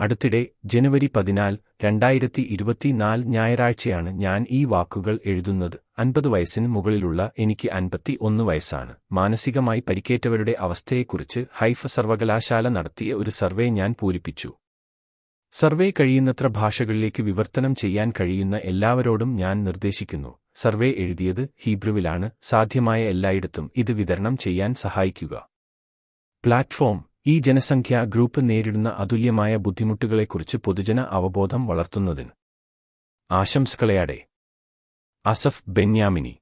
അടുത്തിടെ ജനുവരി പതിനാല് രണ്ടായിരത്തി ഇരുപത്തിനാല് ഞായറാഴ്ചയാണ് ഞാൻ ഈ വാക്കുകൾ എഴുതുന്നത്. അൻപത് വയസ്സിന് മുകളിലുള്ള എനിക്ക് അൻപത്തി ഒന്ന് വയസ്സാണ്. മാനസികമായി പരിക്കേറ്റവരുടെ അവസ്ഥയെക്കുറിച്ച് ഹൈഫ സർവകലാശാല നടത്തിയ ഒരു സർവേ ഞാൻ പൂരിപ്പിച്ചു. സർവേ കഴിയുന്നത്ര ഭാഷകളിലേക്ക് വിവർത്തനം ചെയ്യാൻ കഴിയുന്ന എല്ലാവരോടും ഞാൻ നിർദ്ദേശിക്കുന്നു. സർവേ എഴുതിയത് ഹീബ്രുവിലാണ്. സാധ്യമായ എല്ലായിടത്തും ഇത് വിതരണം ചെയ്യാൻ സഹായിക്കുക. പ്ലാറ്റ്ഫോം ഈ ജനസംഖ്യാ ഗ്രൂപ്പ് നേരിടുന്ന അതുല്യമായ ബുദ്ധിമുട്ടുകളെക്കുറിച്ച് പൊതുജന അവബോധം വളർത്തുന്നതിന് ആശംസകളെയാടെ. അസഫ് ബെന്യാമിനി